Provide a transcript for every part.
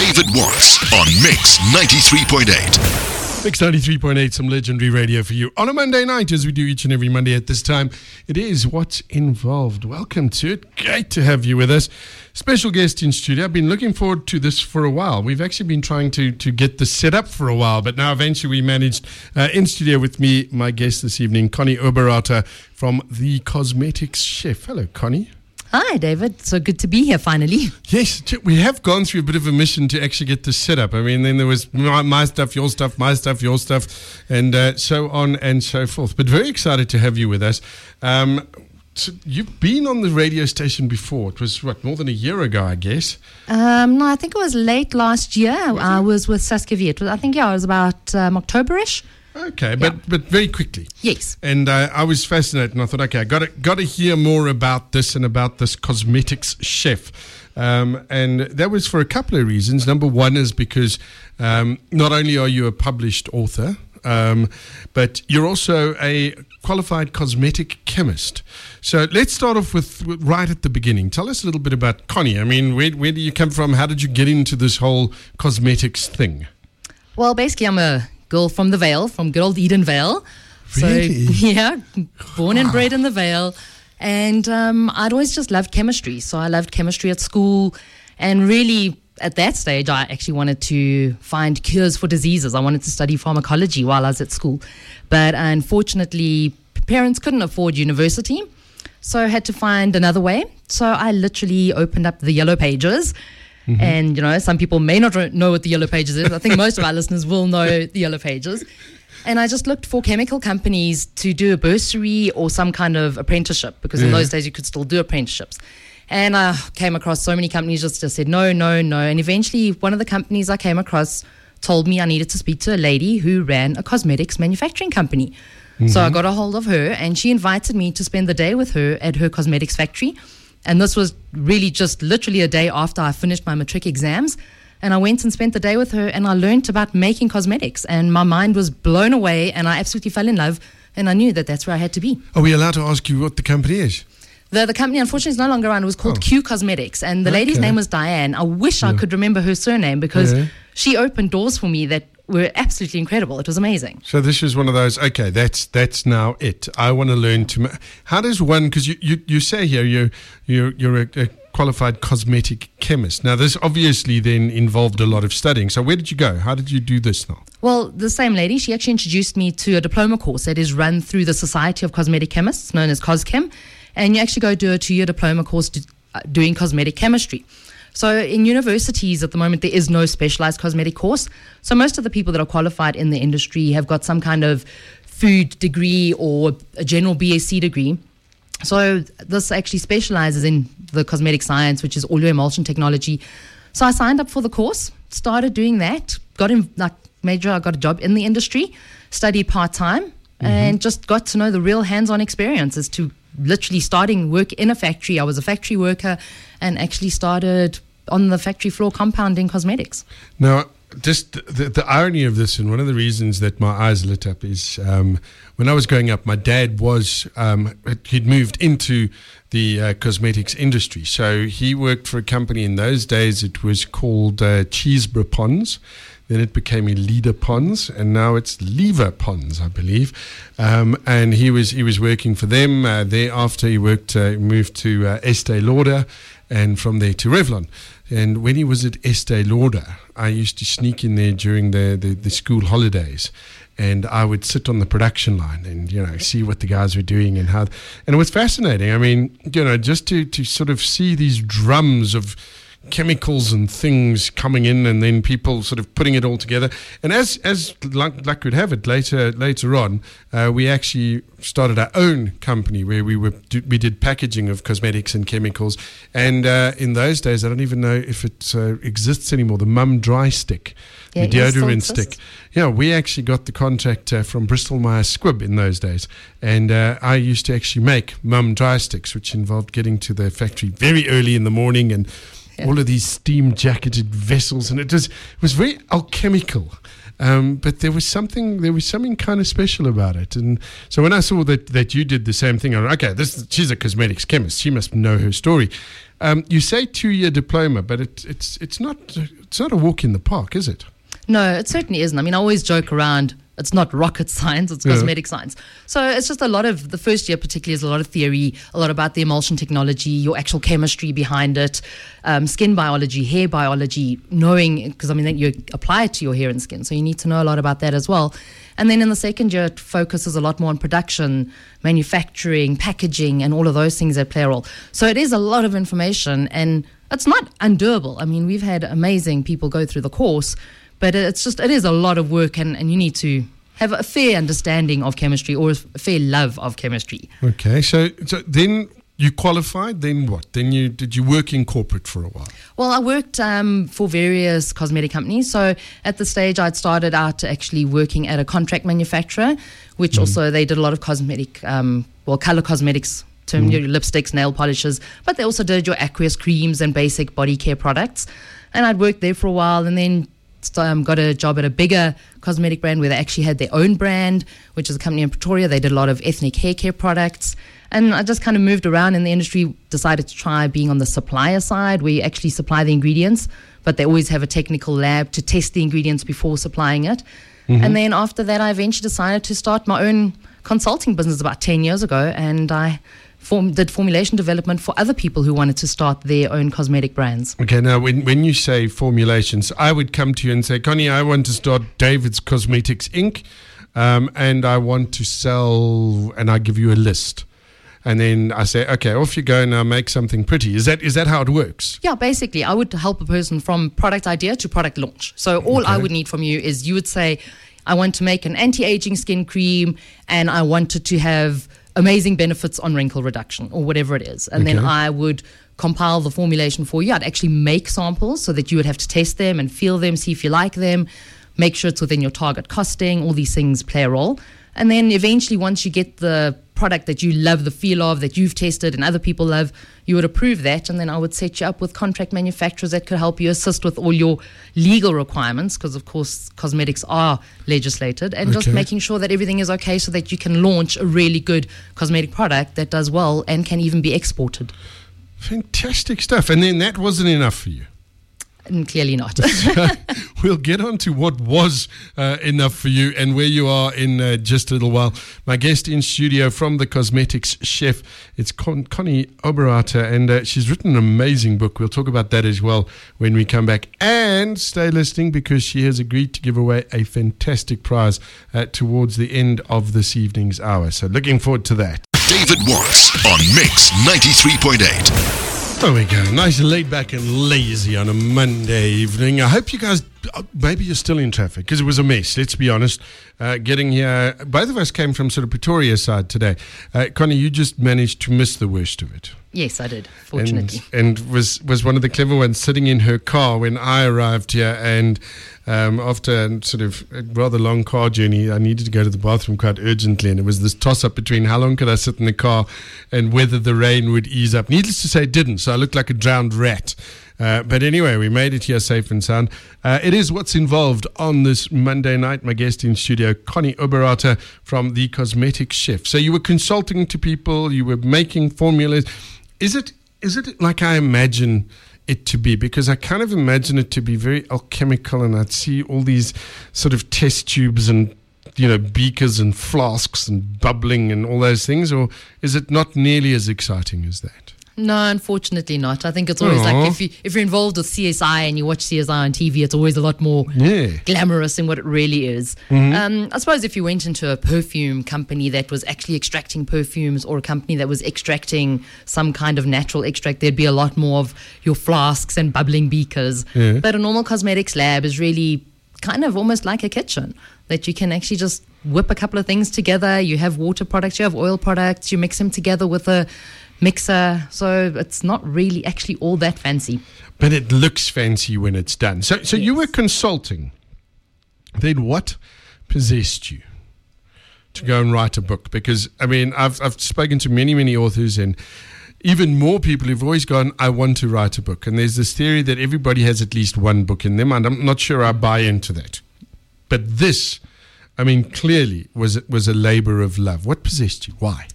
David Morris on Mix 93.8. Mix 93.8, some legendary radio for you on a Monday night, as we do each and every Monday at this time. It is What's Involved. Welcome to it. Great to have you with us. Special guest in studio. I've been looking forward to this for a while. We've actually been trying to, to get this set up for a while, but now eventually we managed. Uh, in studio with me, my guest this evening, Conny Oberrauter from The Cosmetics Chef. Hello, Conny. Hi, David. So good to be here finally. Yes, we have gone through a bit of a mission to actually get this set up. I mean, then there was my, my stuff, your stuff, my stuff, your stuff, and uh, so on and so forth. But very excited to have you with us. Um, so you've been on the radio station before. It was what more than a year ago, I guess. Um, no, I think it was late last year. Was I was with Saskavia. I think yeah, it was about um, Octoberish. Okay, but yeah. but very quickly. Yes. And uh, I was fascinated, and I thought, okay, I got to got to hear more about this and about this cosmetics chef. Um, and that was for a couple of reasons. Number one is because um, not only are you a published author, um, but you're also a qualified cosmetic chemist. So let's start off with, with, right at the beginning. Tell us a little bit about Conny. I mean, where, where do you come from? How did you get into this whole cosmetics thing? Well, basically, I'm a girl from the Vale, from good old Eden Vale. Really? So, yeah, born and bred in the Vale. And um, I'd always just loved chemistry. So I loved chemistry at school. And really, at that stage, I actually wanted to find cures for diseases. I wanted to study pharmacology while I was at school. But unfortunately, parents couldn't afford university. So I had to find another way. So I literally opened up the yellow pages Mm-hmm. And, you know, some people may not know what the Yellow Pages is. I think most of our listeners will know the Yellow Pages. And I just looked for chemical companies to do a bursary or some kind of apprenticeship because yeah. in those days you could still do apprenticeships. And I came across so many companies just, just said no, no, no. And eventually, one of the companies I came across told me I needed to speak to a lady who ran a cosmetics manufacturing company. Mm-hmm. So I mm-hmm. got a hold of her and she invited me to spend the day with her at her cosmetics factory. And this was really just literally a day after I finished my matric exams. And I went and spent the day with her and I learned about making cosmetics. And my mind was blown away and I absolutely fell in love. And I knew that that's where I had to be. Are we allowed to ask you what the company is? The, the company, unfortunately, is no longer around. It was called oh. Q Cosmetics. And the okay. lady's name was Diane. I wish yeah. I could remember her surname because yeah. she opened doors for me that were absolutely incredible. It was amazing. So this was one of those. Okay, that's that's now it. I want to learn to. How does one? Because you, you you say here you you you're a, a qualified cosmetic chemist. Now, this obviously then involved a lot of studying. So, where did you go? How did you do this now? Well, the same lady, she actually introduced me to a diploma course that is run through the Society of Cosmetic Chemists, known as CosChem. And you actually go do a two year diploma course uh, doing cosmetic chemistry. So in universities at the moment, there is no specialized cosmetic course. So most of the people that are qualified in the industry have got some kind of food degree or a general BSc degree. So this actually specializes in the cosmetic science, which is oleoemulsion technology. So I signed up for the course, started doing that, got in like major, I got a job in the industry, studied part time, mm-hmm. and just got to know the real hands-on experience as to literally starting work in a factory. I was a factory worker and actually started on the factory floor compounding cosmetics. Now, just the, the, irony of this, and one of the reasons that my eyes lit up is um, when I was growing up, my dad was, um, he'd moved into the uh, cosmetics industry. So he worked for a company in those days, it was called uh, Chesebrough Ponds. Then it became Elida Ponds, and now it's Lever Ponds, I believe. Um, and he was he was working for them. Uh, thereafter, he worked uh, moved to uh, Estee Lauder, and from there to Revlon. And when he was at Estee Lauder, I used to sneak in there during the, the, the school holidays and I would sit on the production line and you know see what the guys were doing and how and it was fascinating. I mean, you know, just to to sort of see these drums of chemicals and things coming in, and then people sort of putting it all together. And as as luck, luck would have it, later later on, uh, we actually started our own company where we were we did packaging of cosmetics and chemicals. And uh, in those days, I don't even know if it uh, exists anymore. The Mum Dry Stick, yeah, the deodorant stick. Yeah, we actually got the contract uh, from Bristol Myers Squibb in those days, and uh, I used to actually make Mum Dry Sticks, which involved getting to the factory very early in the morning and all of these steam jacketed vessels, and it was it was very alchemical. Um, but there was something there was something kind of special about it, and so when I saw that that you did the same thing, I went, okay, this she's a cosmetics chemist. She must know her story. Um, you say two year diploma, but it, it's it's not it's not a walk in the park, is it? No, it certainly isn't. I mean, I always joke around. It's not rocket science, it's Yeah. cosmetic science. So it's just a lot of the first year, particularly, is a lot of theory, a lot about the emulsion technology, your actual chemistry behind it, um, skin biology, hair biology, knowing, because I mean, you apply it to your hair and skin. So you need to know a lot about that as well. And then in the second year, it focuses a lot more on production, manufacturing, packaging, and all of those things that play a role. So it is a lot of information and it's not undoable. I mean, we've had amazing people go through the course, but it's just, it is a lot of work and, and you need to have a fair understanding of chemistry or a fair love of chemistry. Okay, so so then you qualified. Then what? Then you did you work in corporate for a while? Well, I worked um, for various cosmetic companies. So at the stage, I'd started out actually working at a contract manufacturer, which also they did a lot of cosmetic, um, well, color cosmetics. Term, your lipsticks, nail polishes, but they also did your aqueous creams and basic body care products. And I'd worked there for a while, and then um, got a job at a bigger cosmetic brand where they actually had their own brand, which is a company in Pretoria. They did a lot of ethnic hair care products. And I just kind of moved around in the industry, decided to try being on the supplier side where you actually supply the ingredients, but they always have a technical lab to test the ingredients before supplying it. And then after that, I eventually decided to start my own consulting business about 10 years ago. And I form, did formulation development for other people who wanted to start their own cosmetic brands. Okay, now when, when you say formulations, I would come to you and say, Conny, I want to start David's Cosmetics Inc. Um, and I want to sell, and I give you a list. And then I say, okay, off you go now, make something pretty. Is that is that how it works? Yeah, basically, I would help a person from product idea to product launch. So all I would need from you is you would say, I want to make an anti-aging skin cream, and I wanted to have amazing benefits on wrinkle reduction or whatever it is, and then I would compile the formulation for you. I'd actually make samples so that you would have to test them and feel them, see if you like them, make sure it's within your target costing. All these things play a role, and then eventually, once you get the product that you love the feel of, that you've tested and other people love, you would approve that. And then I would set you up with contract manufacturers that could help you assist with all your legal requirements, because of course, cosmetics are legislated, and just making sure that everything is okay so that you can launch a really good cosmetic product that does well and can even be exported. Fantastic stuff. And then that wasn't enough for you. And clearly not. we'll get on to what was uh, enough for you and where you are in uh, just a little while. My guest in studio from the cosmetics chef, it's Con- Conny Oberrauter, and uh, she's written an amazing book. We'll talk about that as well when we come back. And stay listening because she has agreed to give away a fantastic prize uh, towards the end of this evening's hour. So looking forward to that. David Watts on Mix 93.8. There we go. Nice and laid back and lazy on a Monday evening. I hope you guys, maybe you're still in traffic because it was a mess, let's be honest. Uh, getting here, both of us came from sort of Pretoria side today. Uh, Conny, you just managed to miss the worst of it. yes, I did, fortunately. And, and was, was one of the clever ones sitting in her car when I arrived here. And um, after a sort of a rather long car journey, I needed to go to the bathroom quite urgently. And it was this toss up between how long could I sit in the car and whether the rain would ease up. Needless to say, it didn't. So I looked like a drowned rat. Uh, but anyway, we made it here safe and sound. Uh, it is what's involved on this Monday night. My guest in studio, Conny Oberrauter from the Cosmetic Chef. So you were consulting to people, you were making formulas. Is it is it like I imagine it to be? Because I kind of imagine it to be very alchemical, and I'd see all these sort of test tubes and you know beakers and flasks and bubbling and all those things. Or is it not nearly as exciting as that? No, unfortunately not. I think it's always Aw. like if you if you're involved with CSI and you watch CSI on TV, it's always a lot more Yeah. glamorous than what it really is. Um, I suppose if you went into a perfume company that was actually extracting perfumes or a company that was extracting some kind of natural extract, there'd be a lot more of your flasks and bubbling beakers. Yeah. But a normal cosmetics lab is really kind of almost like a kitchen that you can actually just whip a couple of things together. You have water products, you have oil products, you mix them together with a mixer. So it's not really actually all that fancy. But it looks fancy when it's done. So, so you were consulting. Then what possessed you to go and write a book? Because I mean, I've I've spoken to many many authors, and even more people who've always gone, I want to write a book. And there's this theory that everybody has at least one book in their mind. I'm not sure I buy into that. But this, I mean, clearly was, was a labor of love. What possessed you? Why?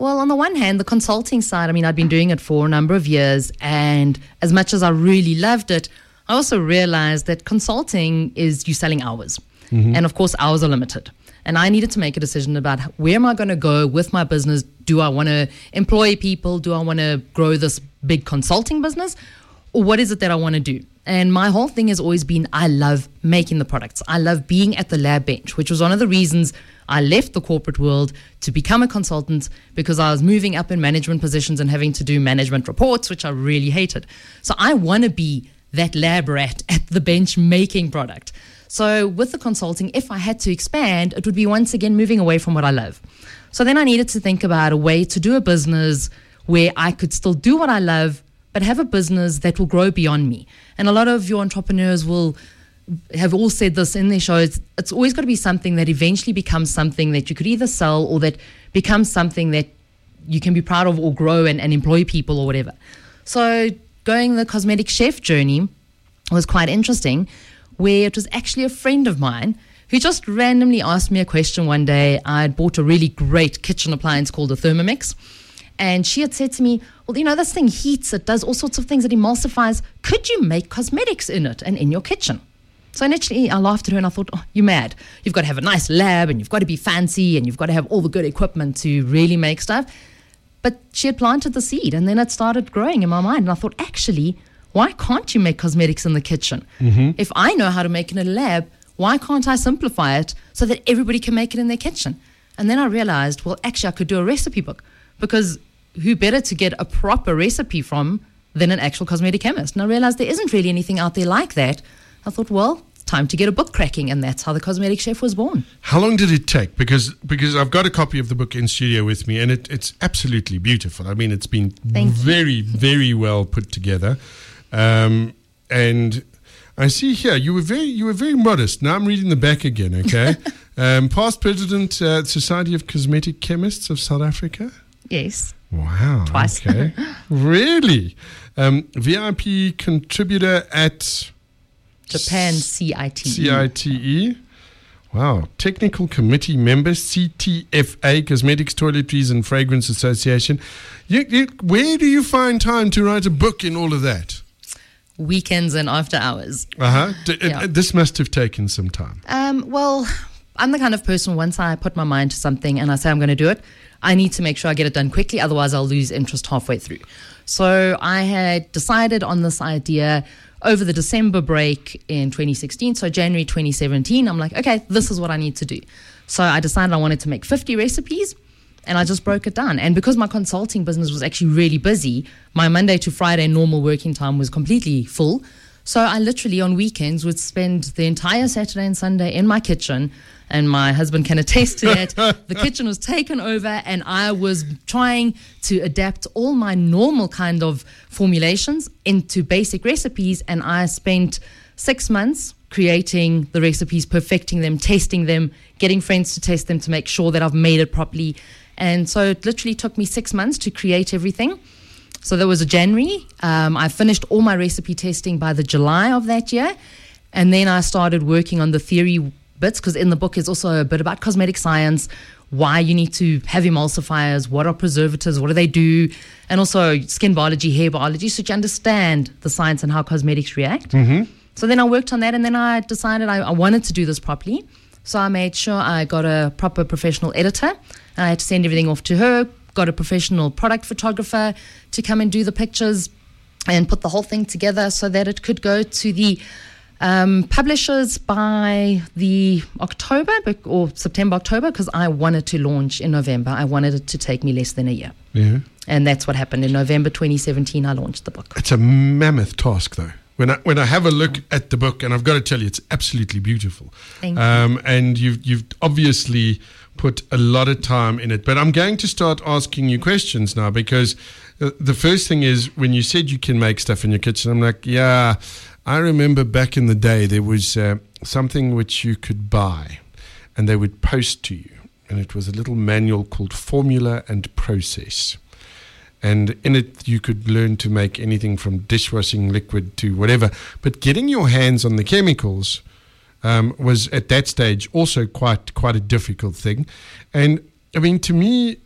Well, on the one hand, the consulting side, I mean, I'd been doing it for a number of years. And as much as I really loved it, I also realized that consulting is you selling hours. Mm-hmm. And of course, hours are limited. And I needed to make a decision about where am I going to go with my business? Do I want to employ people? Do I want to grow this big consulting business? Or what is it that I want to do? And my whole thing has always been I love making the products. I love being at the lab bench, which was one of the reasons I left the corporate world to become a consultant because I was moving up in management positions and having to do management reports, which I really hated. So I want to be that lab rat at the bench making product. So with the consulting, if I had to expand, it would be once again moving away from what I love. So then I needed to think about a way to do a business where I could still do what I love, but have a business that will grow beyond me. And a lot of your entrepreneurs will have all said this in their shows. It's always got to be something that eventually becomes something that you could either sell or that becomes something that you can be proud of or grow and, and employ people or whatever. So going the cosmetic chef journey was quite interesting, where it was actually a friend of mine who just randomly asked me a question one day. I had bought a really great kitchen appliance called a Thermomix. And she had said to me, Well, you know, this thing heats, it does all sorts of things, it emulsifies. Could you make cosmetics in it and in your kitchen? So initially, I laughed at her and I thought, oh, you're mad. You've got to have a nice lab and you've got to be fancy and you've got to have all the good equipment to really make stuff. But she had planted the seed and then it started growing in my mind. And I thought, actually, why can't you make cosmetics in the kitchen? Mm-hmm. If I know how to make it in a lab, why can't I simplify it so that everybody can make it in their kitchen? And then I realized, well, actually, I could do a recipe book because who better to get a proper recipe from than an actual cosmetic chemist? And I realized there isn't really anything out there like that. I thought, well, time to get a book cracking, and that's how the Cosmetic Chef was born. How long did it take? Because because I've got a copy of the book in studio with me, and it, it's absolutely beautiful. I mean, it's been Thank you. very very well put together, um, and I see here you were very you were very modest. Now I'm reading the back again. Okay, um, past president uh, Society of Cosmetic Chemists of South Africa. Yes. Wow. Twice. Okay. really? Um, VIP contributor at Japan CIT. CITE. E. Wow. Technical Committee member, CTFA, Cosmetics, Toiletries and Fragrance Association. You, you, where do you find time to write a book in all of that? Weekends and after hours. Uh huh. D- Yeah. this must have taken some time. Um, well, I'm the kind of person once I put my mind to something and I say I'm going to do it, I need to make sure I get it done quickly, otherwise I'll lose interest halfway through. So I had decided on this idea over the December break in 2016. So January 2017, I'm like, okay, this is what I need to do. So I decided I wanted to make 50 recipes. And I just broke it down. And because my consulting business was actually really busy, my Monday to Friday normal working time was completely full. So I literally on weekends would spend the entire Saturday and Sunday in my kitchen. And my husband can attest to that. the kitchen was taken over, and I was trying to adapt all my normal kind of formulations into basic recipes. And I spent six months creating the recipes, perfecting them, testing them, getting friends to test them to make sure that I've made it properly. And so it literally took me six months to create everything. So there was a January. Um, I finished all my recipe testing by the July of that year. And then I started working on the theory bits because in the book is also a bit about cosmetic science, why you need to have emulsifiers, what are preservatives, what do they do, and also skin biology, hair biology, so you understand the science and how cosmetics react. So then I worked on that, and then I decided I, I wanted to do this properly. So I made sure I got a proper professional editor, and I had to send everything off to her. Got a professional product photographer to come and do the pictures, and put the whole thing together so that it could go to the um, publishers by the October or September, October, because I wanted to launch in November. I wanted it to take me less than a year. Yeah. And that's what happened. In November 2017, I launched the book. It's a mammoth task, though. When I, when I have a look at the book, and I've got to tell you, it's absolutely beautiful. Thank you. Um, and you've you've obviously put a lot of time in it. But I'm going to start asking you questions now because uh, the first thing is when you said you can make stuff in your kitchen, I'm like, yeah. I remember back in the day there was uh, something which you could buy, and they would post to you, and it was a little manual called Formula and Process and in it you could learn to make anything from dishwashing liquid to whatever. But getting your hands on the chemicals um, was at that stage also quite quite a difficult thing. And I mean, to me,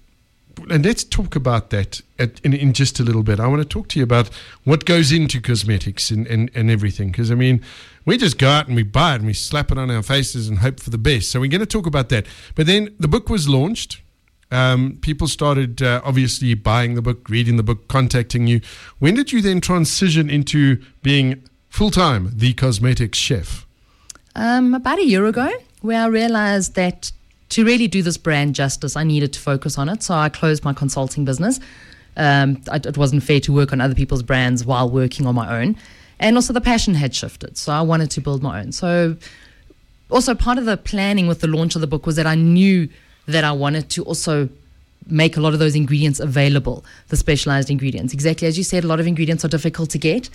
and let's talk about that at, in, in just a little bit. I want to talk to you about what goes into cosmetics and, and, and everything. Because, I mean, we just go out and we buy it and we slap it on our faces and hope for the best. So, we're going to talk about that. But then the book was launched. Um, people started uh, obviously buying the book, reading the book, contacting you. When did you then transition into being full time the cosmetics chef? Um, about a year ago, where I realized that to really do this brand justice, I needed to focus on it. So I closed my consulting business. Um, it wasn't fair to work on other people's brands while working on my own. And also, the passion had shifted. So I wanted to build my own. So, also, part of the planning with the launch of the book was that I knew that I wanted to also make a lot of those ingredients available, the specialized ingredients. Exactly as you said, a lot of ingredients are difficult to get.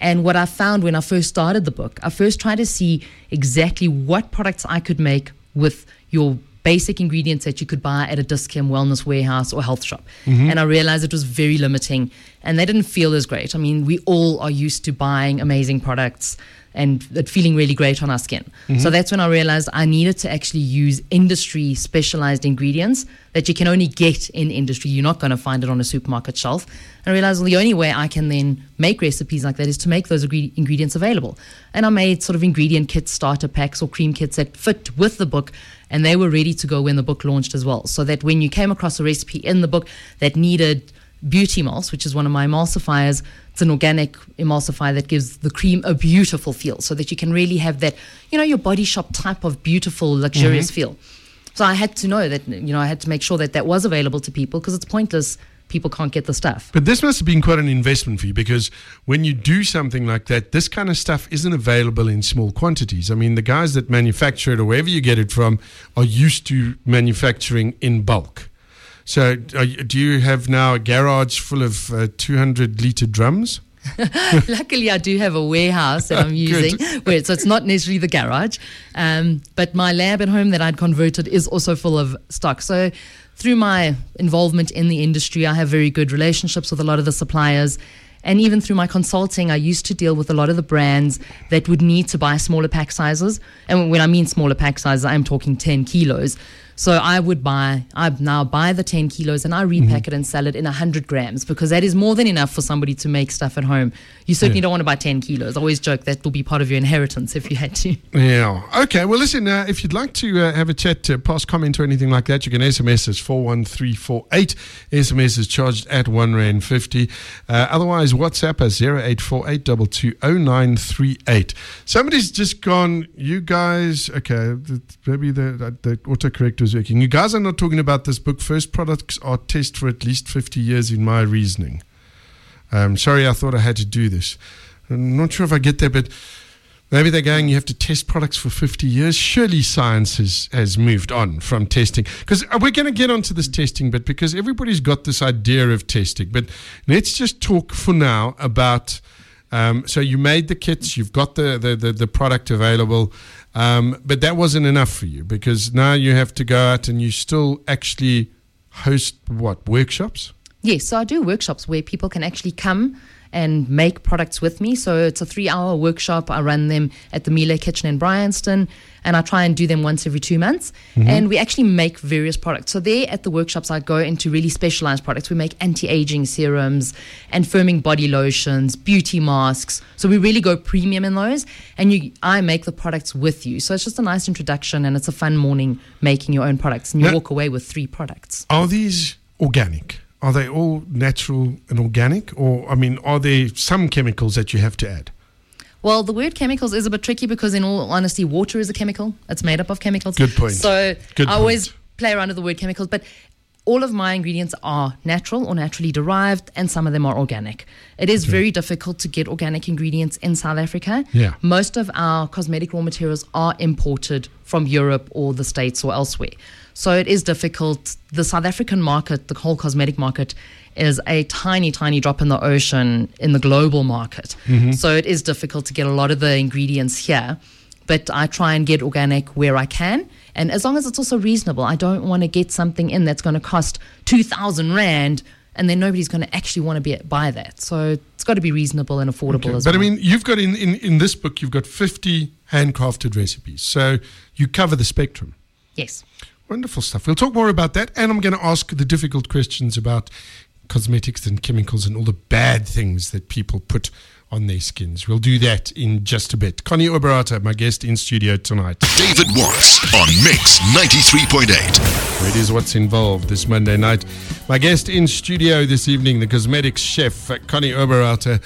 And what I found when I first started the book, I first tried to see exactly what products I could make with your basic ingredients that you could buy at a Dis-Chem wellness warehouse or health shop. Mm-hmm. And I realized it was very limiting and they didn't feel as great. I mean, we all are used to buying amazing products and it feeling really great on our skin. Mm-hmm. So that's when I realized I needed to actually use industry specialized ingredients that you can only get in industry. You're not going to find it on a supermarket shelf. And I realized well, the only way I can then make recipes like that is to make those agree- ingredients available. And I made sort of ingredient kits, starter packs, or cream kits that fit with the book. And they were ready to go when the book launched as well. So that when you came across a recipe in the book that needed Beauty Emulse, which is one of my emulsifiers. It's an organic emulsifier that gives the cream a beautiful feel so that you can really have that, you know, your body shop type of beautiful, luxurious mm-hmm. feel. So I had to know that, you know, I had to make sure that that was available to people because it's pointless. People can't get the stuff. But this must have been quite an investment for you because when you do something like that, this kind of stuff isn't available in small quantities. I mean, the guys that manufacture it or wherever you get it from are used to manufacturing in bulk. So, you, do you have now a garage full of uh, 200 litre drums? Luckily, I do have a warehouse that I'm using, where, so it's not necessarily the garage. Um, but my lab at home that I'd converted is also full of stock. So, through my involvement in the industry, I have very good relationships with a lot of the suppliers. And even through my consulting, I used to deal with a lot of the brands that would need to buy smaller pack sizes. And when I mean smaller pack sizes, I'm talking 10 kilos. So I would buy, I now buy the 10 kilos and I repack mm-hmm. it and sell it in 100 grams because that is more than enough for somebody to make stuff at home. You certainly yeah. don't want to buy 10 kilos. I always joke that will be part of your inheritance if you had to. Yeah. Okay. Well, listen, uh, if you'd like to uh, have a chat, uh, pass comment or anything like that, you can SMS us 41348. SMS is charged at 1 Rand 50. Uh, otherwise, WhatsApp us 0848 Somebody's just gone, you guys, okay, maybe the, the autocorrect was working. You guys are not talking about this book. First products are test for at least 50 years in my reasoning. Um, sorry, I thought I had to do this. I'm not sure if I get there, but maybe they're going, you have to test products for 50 years. Surely science has, has moved on from testing. Because uh, we're going to get onto this testing bit because everybody's got this idea of testing. But let's just talk for now about. Um, so you made the kits, you've got the, the, the, the product available. Um, but that wasn't enough for you because now you have to go out and you still actually host what workshops? Yes, so I do workshops where people can actually come and make products with me. So it's a three hour workshop. I run them at the Miele Kitchen in Bryanston and I try and do them once every two months. Mm-hmm. And we actually make various products. So there at the workshops, I go into really specialized products. We make anti-aging serums and firming body lotions, beauty masks. So we really go premium in those. And you, I make the products with you. So it's just a nice introduction and it's a fun morning making your own products. And you now, walk away with three products. Are these organic? Are they all natural and organic? Or, I mean, are there some chemicals that you have to add? Well, the word chemicals is a bit tricky because, in all honesty, water is a chemical. It's made up of chemicals. Good point. So Good I point. always play around with the word chemicals, but all of my ingredients are natural or naturally derived, and some of them are organic. It is okay. very difficult to get organic ingredients in South Africa. Yeah. Most of our cosmetic raw materials are imported from Europe or the States or elsewhere. So it is difficult. The South African market, the whole cosmetic market, is a tiny, tiny drop in the ocean in the global market. Mm-hmm. So it is difficult to get a lot of the ingredients here. But I try and get organic where I can. And as long as it's also reasonable, I don't want to get something in that's going to cost 2,000 Rand and then nobody's going to actually want to be buy that. So it's got to be reasonable and affordable Okay. as But well. I mean, you've got in, in, in this book, you've got 50 handcrafted recipes. So you cover the spectrum. yes. Wonderful stuff. We'll talk more about that. And I'm going to ask the difficult questions about cosmetics and chemicals and all the bad things that people put on their skins. We'll do that in just a bit. Conny Oberrauter, my guest in studio tonight. David Morris on Mix 93.8. It is what's involved this Monday night. My guest in studio this evening, the cosmetics chef, Conny Oberrauter.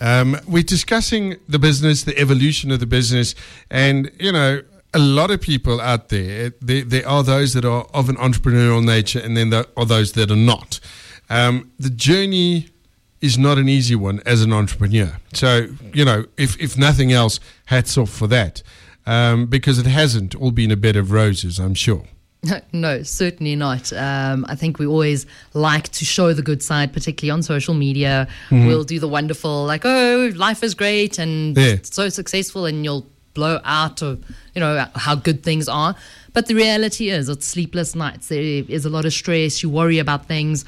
Um, we're discussing the business, the evolution of the business, and you know, a lot of people out there. There, there are those that are of an entrepreneurial nature, and then there are those that are not. Um, the journey is not an easy one as an entrepreneur. So you know, if if nothing else, hats off for that, um, because it hasn't all been a bed of roses. I'm sure. No, certainly not. Um, I think we always like to show the good side, particularly on social media. We'll do the wonderful, like, oh, life is great and Yeah. so successful, and you'll blow out of, you know, how good things are. But the reality is, it's sleepless nights. There is a lot of stress. You worry about things.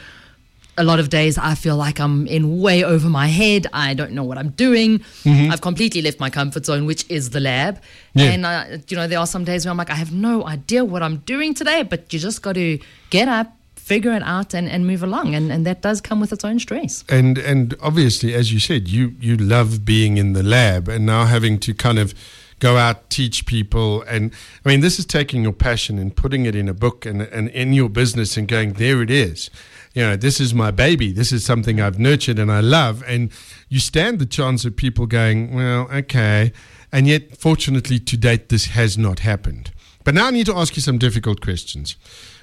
A lot of days I feel like I'm in way over my head. I don't know what I'm doing. I've completely left my comfort zone, which is the lab. Yeah. And uh, you know, there are some days where I'm like, I have no idea what I'm doing today, but you just got to get up, figure it out, and, and move along. And, and that does come with its own stress. and and obviously, as you said, you you love being in the lab, and now having to kind of go out teach people. And I mean, this is taking your passion and putting it in a book and and in your business, and going there it is. You know, this is my baby. This is something I've nurtured and I love. And you stand the chance of people going, well, okay. And yet, fortunately, to date, this has not happened. But now I need to ask you some difficult questions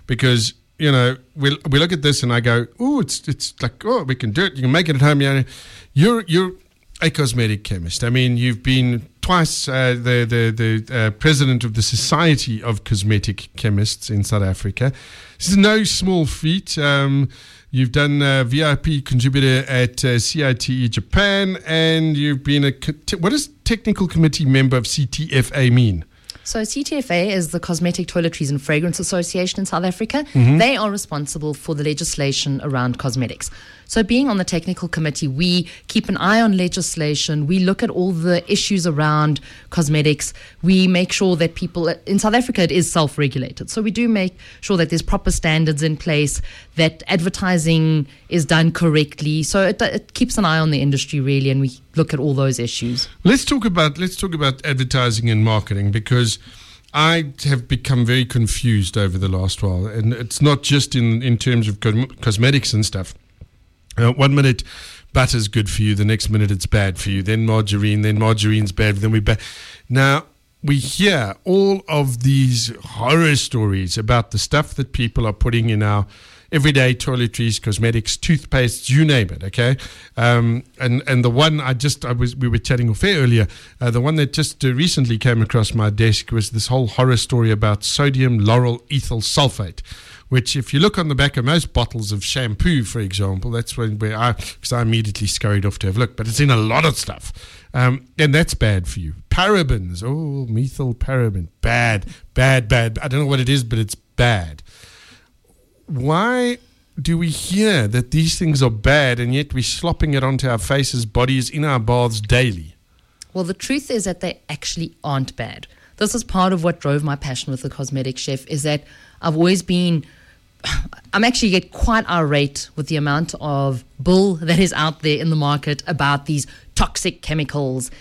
because you know we we look at this and I go, oh, it's it's like oh, we can do it. You can make it at home. You're you're a cosmetic chemist. I mean, you've been twice uh, the the the uh, president of the Society of Cosmetic Chemists in South Africa. This is no small feat. Um, You've done uh, VIP contributor at uh, CITE Japan, and you've been a what does technical committee member of CTFA mean? So CTFA is the Cosmetic Toiletries and Fragrance Association in South Africa. Mm-hmm. They are responsible for the legislation around cosmetics. So being on the technical committee, we keep an eye on legislation. We look at all the issues around cosmetics. We make sure that people in South Africa it is self-regulated. So we do make sure that there's proper standards in place, that advertising is done correctly. So it, it keeps an eye on the industry really, and we look at all those issues. Let's talk about let's talk about advertising and marketing because I have become very confused over the last while, and it's not just in in terms of cos- cosmetics and stuff. Uh, one minute butter's good for you, the next minute it's bad for you. Then margarine, then margarine's bad, then we bad. Now we hear all of these horror stories about the stuff that people are putting in our everyday toiletries, cosmetics, toothpastes, you name it. Okay, um, and and the one I just I was we were chatting off air earlier. Uh, the one that just uh, recently came across my desk was this whole horror story about sodium lauryl ethyl sulfate. Which, if you look on the back of most bottles of shampoo, for example, that's when where I, because I immediately scurried off to have a look. But it's in a lot of stuff, um, and that's bad for you. Parabens, oh, methyl paraben, bad, bad, bad. I don't know what it is, but it's bad why do we hear that these things are bad and yet we're slopping it onto our faces, bodies, in our baths daily? Well, the truth is that they actually aren't bad. This is part of what drove my passion with the cosmetic chef is that I've always been I'm actually get quite irate with the amount of bull that is out there in the market about these toxic chemicals.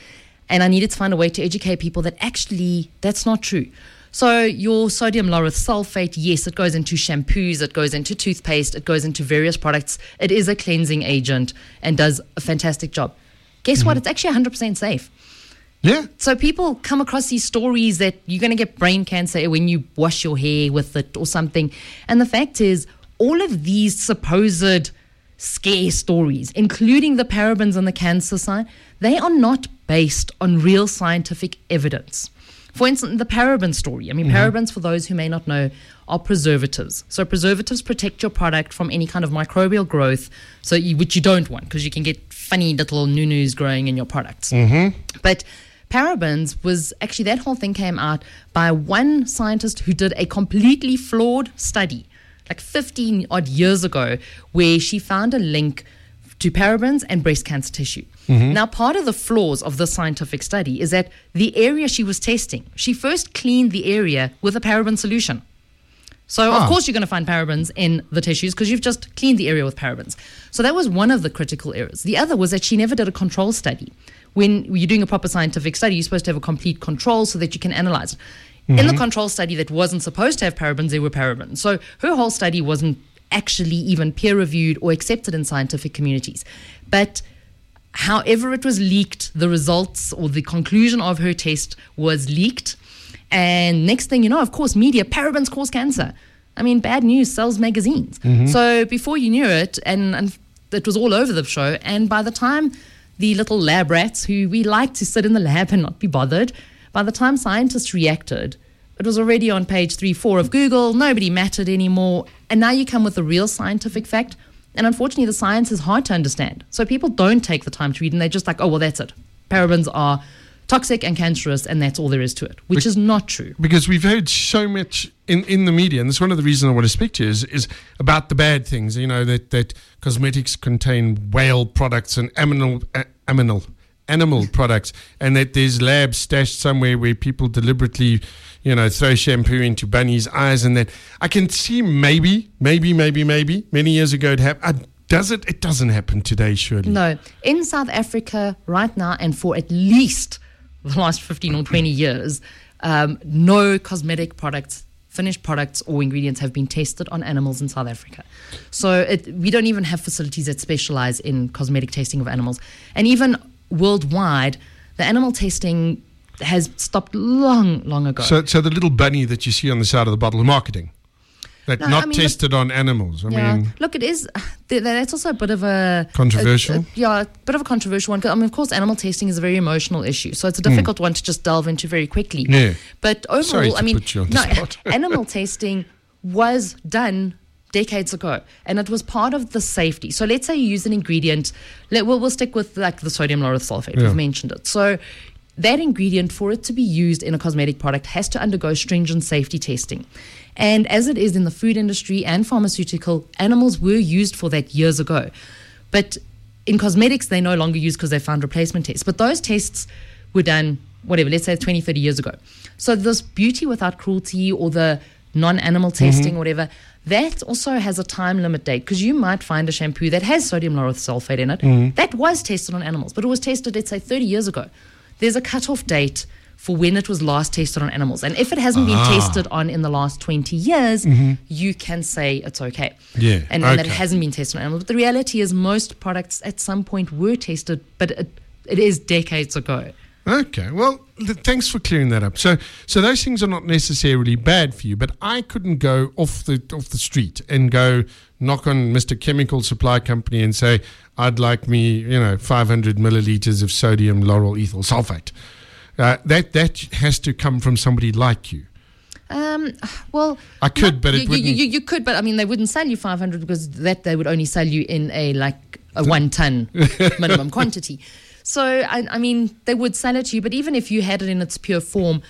And I needed to find a way to educate people that actually that's not true. So your sodium lauryl sulfate, yes, it goes into shampoos, it goes into toothpaste, it goes into various products. It is a cleansing agent and does a fantastic job. Guess what? Mm-hmm. It's actually 100% safe. Yeah. So people come across these stories that you're going to get brain cancer when you wash your hair with it or something. And the fact is, all of these supposed scare stories, including the parabens and the cancer side, they are not based on real scientific evidence. For instance, the paraben story. I mean, mm-hmm. parabens, for those who may not know, are preservatives. So preservatives protect your product from any kind of microbial growth, so you, which you don't want because you can get funny little nunus growing in your products. Mm-hmm. But parabens was actually that whole thing came out by one scientist who did a completely flawed study. like 15 odd years ago where she found a link to parabens and breast cancer tissue. Now, part of the flaws of this scientific study is that the area she was testing, she first cleaned the area with a paraben solution. So, Ah. of course, you're going to find parabens in the tissues because you've just cleaned the area with parabens. So, that was one of the critical errors. The other was that she never did a control study. When you're doing a proper scientific study, you're supposed to have a complete control so that you can analyze it. In the control study that wasn't supposed to have parabens, there were parabens. So, her whole study wasn't actually even peer reviewed or accepted in scientific communities. But however it was leaked, the results or the conclusion of her test was leaked. And next thing you know, of course, media, parabens cause cancer. I mean, bad news sells magazines. Mm-hmm. So before you knew it, and, and it was all over the show. And by the time the little lab rats, who we like to sit in the lab and not be bothered, by the time scientists reacted, it was already on page three, four of Google. Nobody mattered anymore. And now you come with the real scientific fact. And unfortunately, the science is hard to understand. So people don't take the time to read and they're just like, oh, well, that's it. Parabens are toxic and cancerous, and that's all there is to it, which is not true. because we've heard so much in, in the media, and that's one of the reasons I want to speak to you is, is about the bad things. You know that, that cosmetics contain whale products and aminal a- aminal animal products, and that there's labs stashed somewhere where people deliberately, you know, throw shampoo into bunnies' eyes, and that I can see maybe, maybe, maybe, maybe many years ago it happened. Does it? It doesn't happen today, surely. No, in South Africa right now, and for at least the last 15 or 20 years, um, no cosmetic products, finished products, or ingredients have been tested on animals in South Africa. So it, we don't even have facilities that specialize in cosmetic testing of animals. And even worldwide, the animal testing has stopped long, long ago. So, so the little bunny that you see on the side of the bottle, of marketing, that No, not I mean, tested on animals. I yeah, mean, look, it is. That's also a bit of a Controversial? a- a- yeah, a bit of a controversial one. I mean, of course, animal testing is a very emotional issue, so it's a difficult one to just delve into very quickly. Hmm. Yeah. But overall, Sorry I mean, put you on the no, animal testing was done decades ago, and it was part of the safety. So let's say you use an ingredient. Let, we'll, we'll stick with like the sodium lauryl sulfate. Yeah. We've mentioned it. So that ingredient, for it to be used in a cosmetic product, has to undergo stringent safety testing. And as it is in the food industry and pharmaceutical, animals were used for that years ago. But in cosmetics, they no longer use because they found replacement tests. But those tests were done, whatever, let's say 20, 30 years ago. So this beauty without cruelty or the non animal mm-hmm. testing, whatever, that also has a time limit date because you might find a shampoo that has sodium lauryl sulfate in it. Mm-hmm. That was tested on animals, but it was tested, let's say, 30 years ago. There's a cutoff date for when it was last tested on animals. And if it hasn't been ah. tested on in the last 20 years, mm-hmm. you can say it's okay. Yeah, And, and that it hasn't been tested on animals. But the reality is, most products at some point were tested, but it, it is decades ago. Okay, well, th- thanks for clearing that up. So, so those things are not necessarily bad for you, but I couldn't go off the off the street and go knock on Mr. Chemical Supply Company and say, "I'd like me, you know, 500 milliliters of sodium lauryl ethyl sulfate." Uh, that that has to come from somebody like you. Um, well, I could, not- but it you, you, you could, but I mean, they wouldn't sell you 500 because that they would only sell you in a like a one ton minimum quantity. So, I, I mean, they would sell it to you, but even if you had it in its pure form,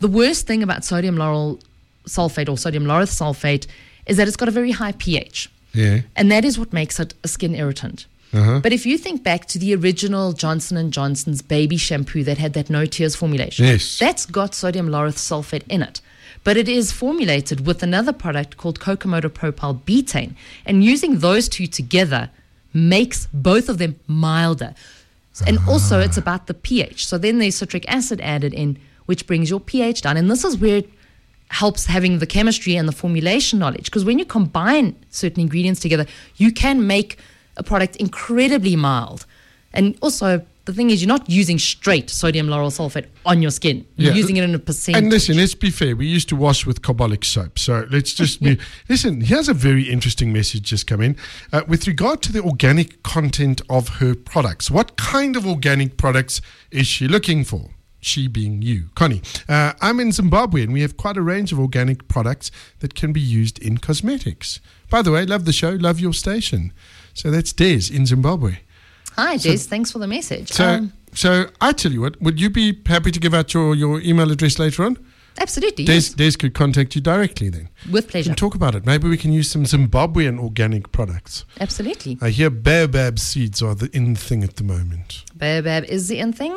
the worst thing about sodium lauryl sulfate or sodium lauryl sulfate is that it's got a very high pH. Yeah. And that is what makes it a skin irritant. Uh-huh. But if you think back to the original Johnson and Johnson's baby shampoo that had that no tears formulation, Yes. that's got sodium lauryl sulfate in it. But it is formulated with another product called cocamidopropyl betaine. And using those two together makes both of them milder. And also, it's about the pH. So then there's citric acid added in, which brings your pH down. And this is where it helps having the chemistry and the formulation knowledge. Because when you combine certain ingredients together, you can make a product incredibly mild. And also, the thing is, you're not using straight sodium lauryl sulfate on your skin. You're Yeah. using it in a percentage. And listen, let's be fair. We used to wash with carbolic soap. So let's just be. listen, here's a very interesting message just come in. Uh, with regard to the organic content of her products, what kind of organic products is she looking for? She being you, Conny. Uh, I'm in Zimbabwe and we have quite a range of organic products that can be used in cosmetics. By the way, love the show, love your station. So that's Des in Zimbabwe. Hi, Des. thanks for the message. So, Um, so I tell you what, would you be happy to give out your, your email address later on? Absolutely. Des, yes. Des could contact you directly then. With We pleasure. can talk about it. Maybe we can use some Zimbabwean organic products. Absolutely. I hear baobab seeds are the in thing at the moment. Baobab is the in thing.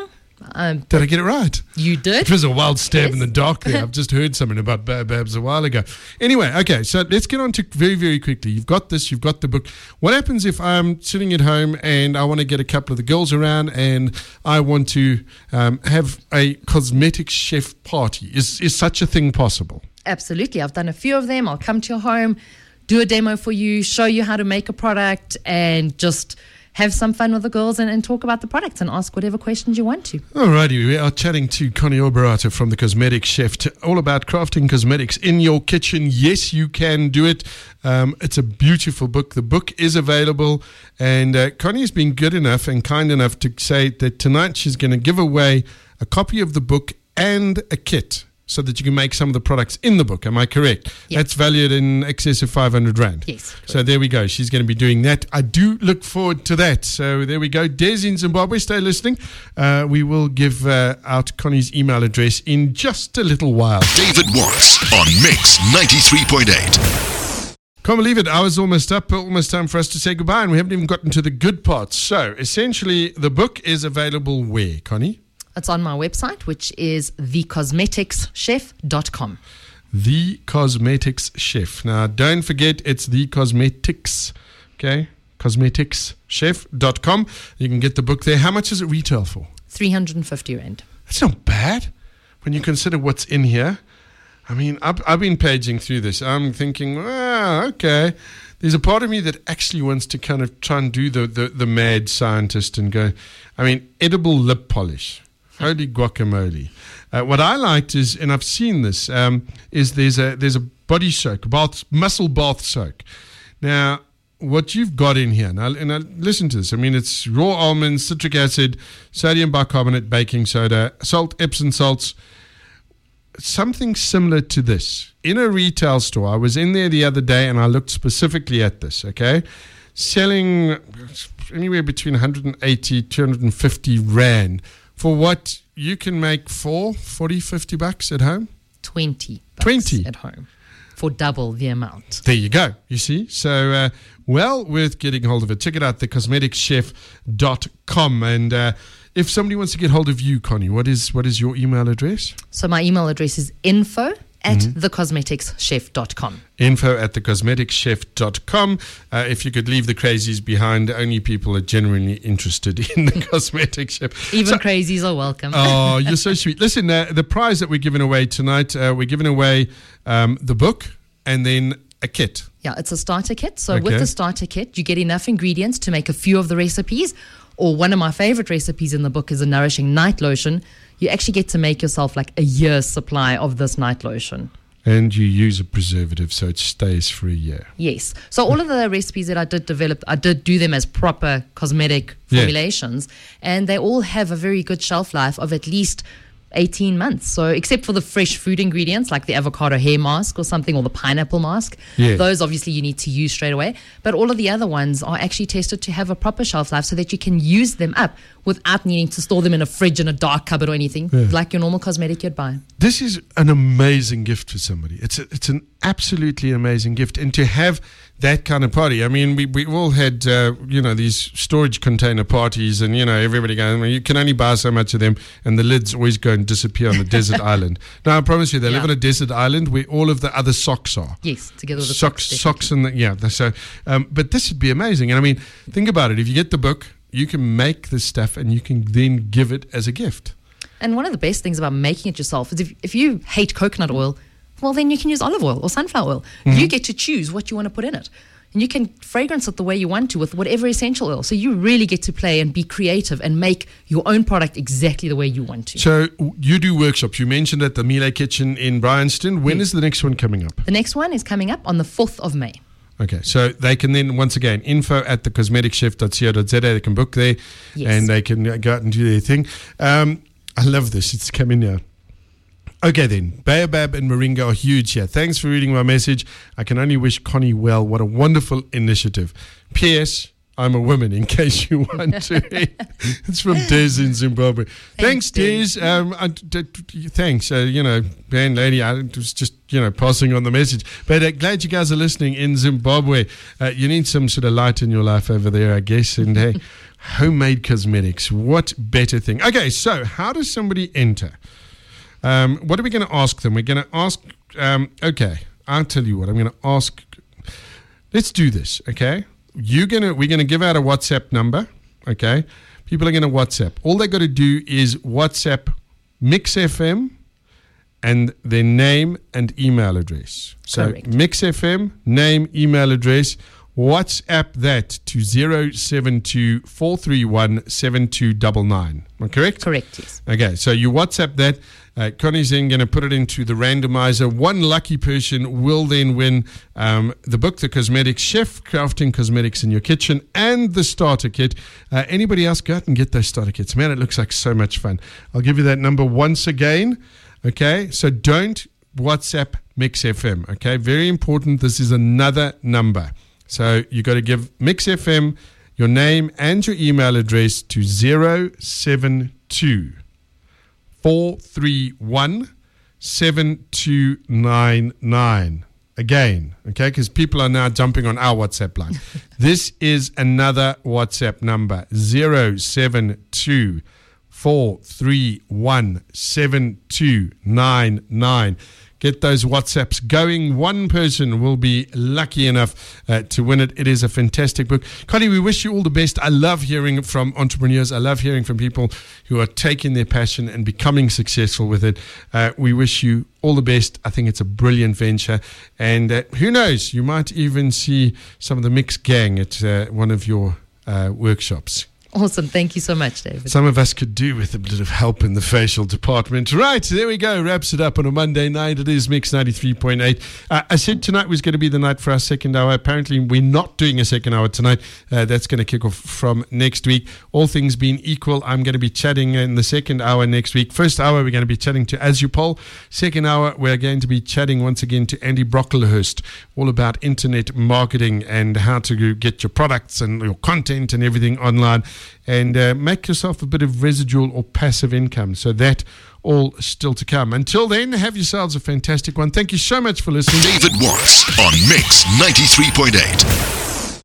Um, Did I get it right? you did. It was a wild stab in the dark there. I've just heard something about baobabs a while ago. Anyway, okay, so let's get on to very, very quickly. You've got this, you've got the book. What happens if I'm sitting at home and I want to get a couple of the girls around and I want to um, have a cosmetic chef party? Is, is such a thing possible? Absolutely. I've done a few of them. I'll come to your home, do a demo for you, show you how to make a product, and just have some fun with the girls and, and talk about the products and ask whatever questions you want to. Alrighty, we are chatting to Conny Oberrauter from the Cosmetic Chef, all about crafting cosmetics in your kitchen. Yes, you can do it. Um, it's a beautiful book. The book is available, and uh, Conny has been good enough and kind enough to say that tonight she's going to give away a copy of the book and a kit. So that you can make some of the products in the book. Am I correct? Yeah. That's valued in excess of 500 Rand. Yes, So there we go. She's going to be doing that. I do look forward to that. So there we go. Des in Zimbabwe, stay listening. Uh, we will give uh, out Conny's email address in just a little while. David Morris on Mix 93.8. Can't believe it. Hours almost up. Almost time for us to say goodbye, and we haven't even gotten to the good parts. So essentially, the book is available where, Conny? It's on my website, which is thecosmeticschef.com. The Cosmetics Chef. Now, don't forget, it's The Cosmetics, okay? Cosmeticschef.com. You can get the book there. How much does it retail for? 350 Rand. That's not bad when you consider what's in here. I mean, I've, I've been paging through this. I'm thinking, ah, okay. There's a part of me that actually wants to kind of try and do the, the, the mad scientist and go, I mean, edible lip polish. Holy guacamole. Uh, what I liked is, and I've seen this, um, is there's a there's a body soak, bath, muscle bath soak. Now, what you've got in here, now, and now listen to this. I mean, it's raw almonds, citric acid, sodium bicarbonate, baking soda, salt, Epsom salts, something similar to this in a retail store. I was in there the other day and I looked specifically at this, okay? Selling anywhere between 180 250 rand for what you can make for 40 50 bucks at home. 20 bucks 20? at home for double the amount. There you go. You see? So, uh, well worth getting hold of it. Check it out, thecosmeticschef.com. And uh, if somebody wants to get hold of you, Conny, what is what is your email address? So my email address is info at Mm-hmm. thecosmeticschef.com. info at thecosmeticschef.com. Uh, if you could leave the crazies behind, only people are genuinely interested in the cosmetic chef. Even So- crazies are welcome. Oh, you're so sweet. Listen, uh, the prize that we're giving away tonight, uh, we're giving away um, the book and then a kit. Yeah, it's a starter kit. So Okay. with the starter kit, you get enough ingredients to make a few of the recipes. Or one of my favorite recipes in the book is a nourishing night lotion. You actually get to make yourself like a year's supply of this night lotion. And you use a preservative so it stays for a year. Yes. So all of the recipes that I did develop, I did do them as proper cosmetic Yeah. formulations, and they all have a very good shelf life of at least 18 months. So except for the fresh food ingredients like the avocado hair mask or something or the pineapple mask, Yeah. those obviously you need to use straight away. But all of the other ones are actually tested to have a proper shelf life so that you can use them up without needing to store them in a fridge in a dark cupboard or anything like your normal cosmetic you'd buy. This is an amazing gift for somebody. It's a, it's an absolutely amazing gift, and to have that kind of party. I mean, we we all had uh, you know these storage container parties, and you know everybody going. Well, you can only buy so much of them, and the lids always go and disappear on the desert island. Now I promise you, they live on a desert island where all of the other socks are. Yes, together with the socks, socks. socks, and the, yeah. So, um, but this would be amazing. And I mean, think about it. If you get the book, you can make this stuff, and you can then give it as a gift. And one of the best things about making it yourself is if, if you hate coconut oil, well, then you can use olive oil or sunflower oil. Mm-hmm. You get to choose what you want to put in it. And you can fragrance it the way you want to with whatever essential oil. So you really get to play and be creative and make your own product exactly the way you want to. So you do workshops. You mentioned at the Miele Kitchen in Bryanston. When is the next one coming up? The next one is coming up on the 4th of May. Okay, so they can then once again info at the cosmeticchef.co.za. They can book there, Yes. and they can go out and do their thing. Um, I love this. It's coming now. Okay, then. Baobab and Moringa are huge here. Thanks for reading my message. I can only wish Conny well. What a wonderful initiative. P.S. I'm a woman, in case you want to. it's from Des in Zimbabwe. Thanks, Thanks, Des. Um, I, d- d- thanks. Uh, you know, band lady, I was just, you know, passing on the message. But uh, glad you guys are listening in Zimbabwe. Uh, you need some sort of light in your life over there, I guess. And hey, homemade cosmetics. What better thing? Okay, so how does somebody enter? Um, what are we going to ask them? We're going to ask, um, okay, I'll tell you what, I'm going to ask. Let's do this, okay? You're gonna, we're to give out a WhatsApp number, okay? People are to WhatsApp. All they got to do is WhatsApp Mix FM and their name and email address. So Correct. Mix FM, name, email address. WhatsApp that to 072 431 Am I correct? Correct, yes. Okay, so you WhatsApp that. Uh, Conny's then going to put it into the randomizer. One lucky person will then win um, the book, The Cosmetics Chef, Crafting Cosmetics in Your Kitchen, and the starter kit. Uh, anybody else, go out and get those starter kits. Man, it looks like so much fun. I'll give you that number once again. Okay, so don't WhatsApp Mix FM. Okay, very important. This is another number. So you've got to give Mix FM your name and your email address to 072 431 7299. Again, okay, because people are now jumping on our WhatsApp line. this is another WhatsApp number 072 431 7299. Get those WhatsApps going. One person will be lucky enough uh, to win it. It is a fantastic book. Conny, we wish you all the best. I love hearing from entrepreneurs. I love hearing from people who are taking their passion and becoming successful with it. Uh, we wish you all the best. I think it's a brilliant venture. And uh, who knows, you might even see some of the mixed gang at uh, one of your uh, workshops. Awesome. Thank you so much, David. Some of us could do with a bit of help in the facial department. Right, there we go. Wraps it up on a Monday night. It is Mix 93.8. Uh, I said tonight was going to be the night for our second hour. Apparently, we're not doing a second hour tonight. Uh, that's going to kick off from next week. All things being equal, I'm going to be chatting in the second hour next week. First hour, we're going to be chatting to Azupol. Second hour, we're going to be chatting once again to Andy Brocklehurst, all about internet marketing and how to get your products and your content and everything online and uh, make yourself a bit of residual or passive income. So that all still to come. Until then, have yourselves a fantastic one. Thank you so much for listening. David Morris on Mix 93.8.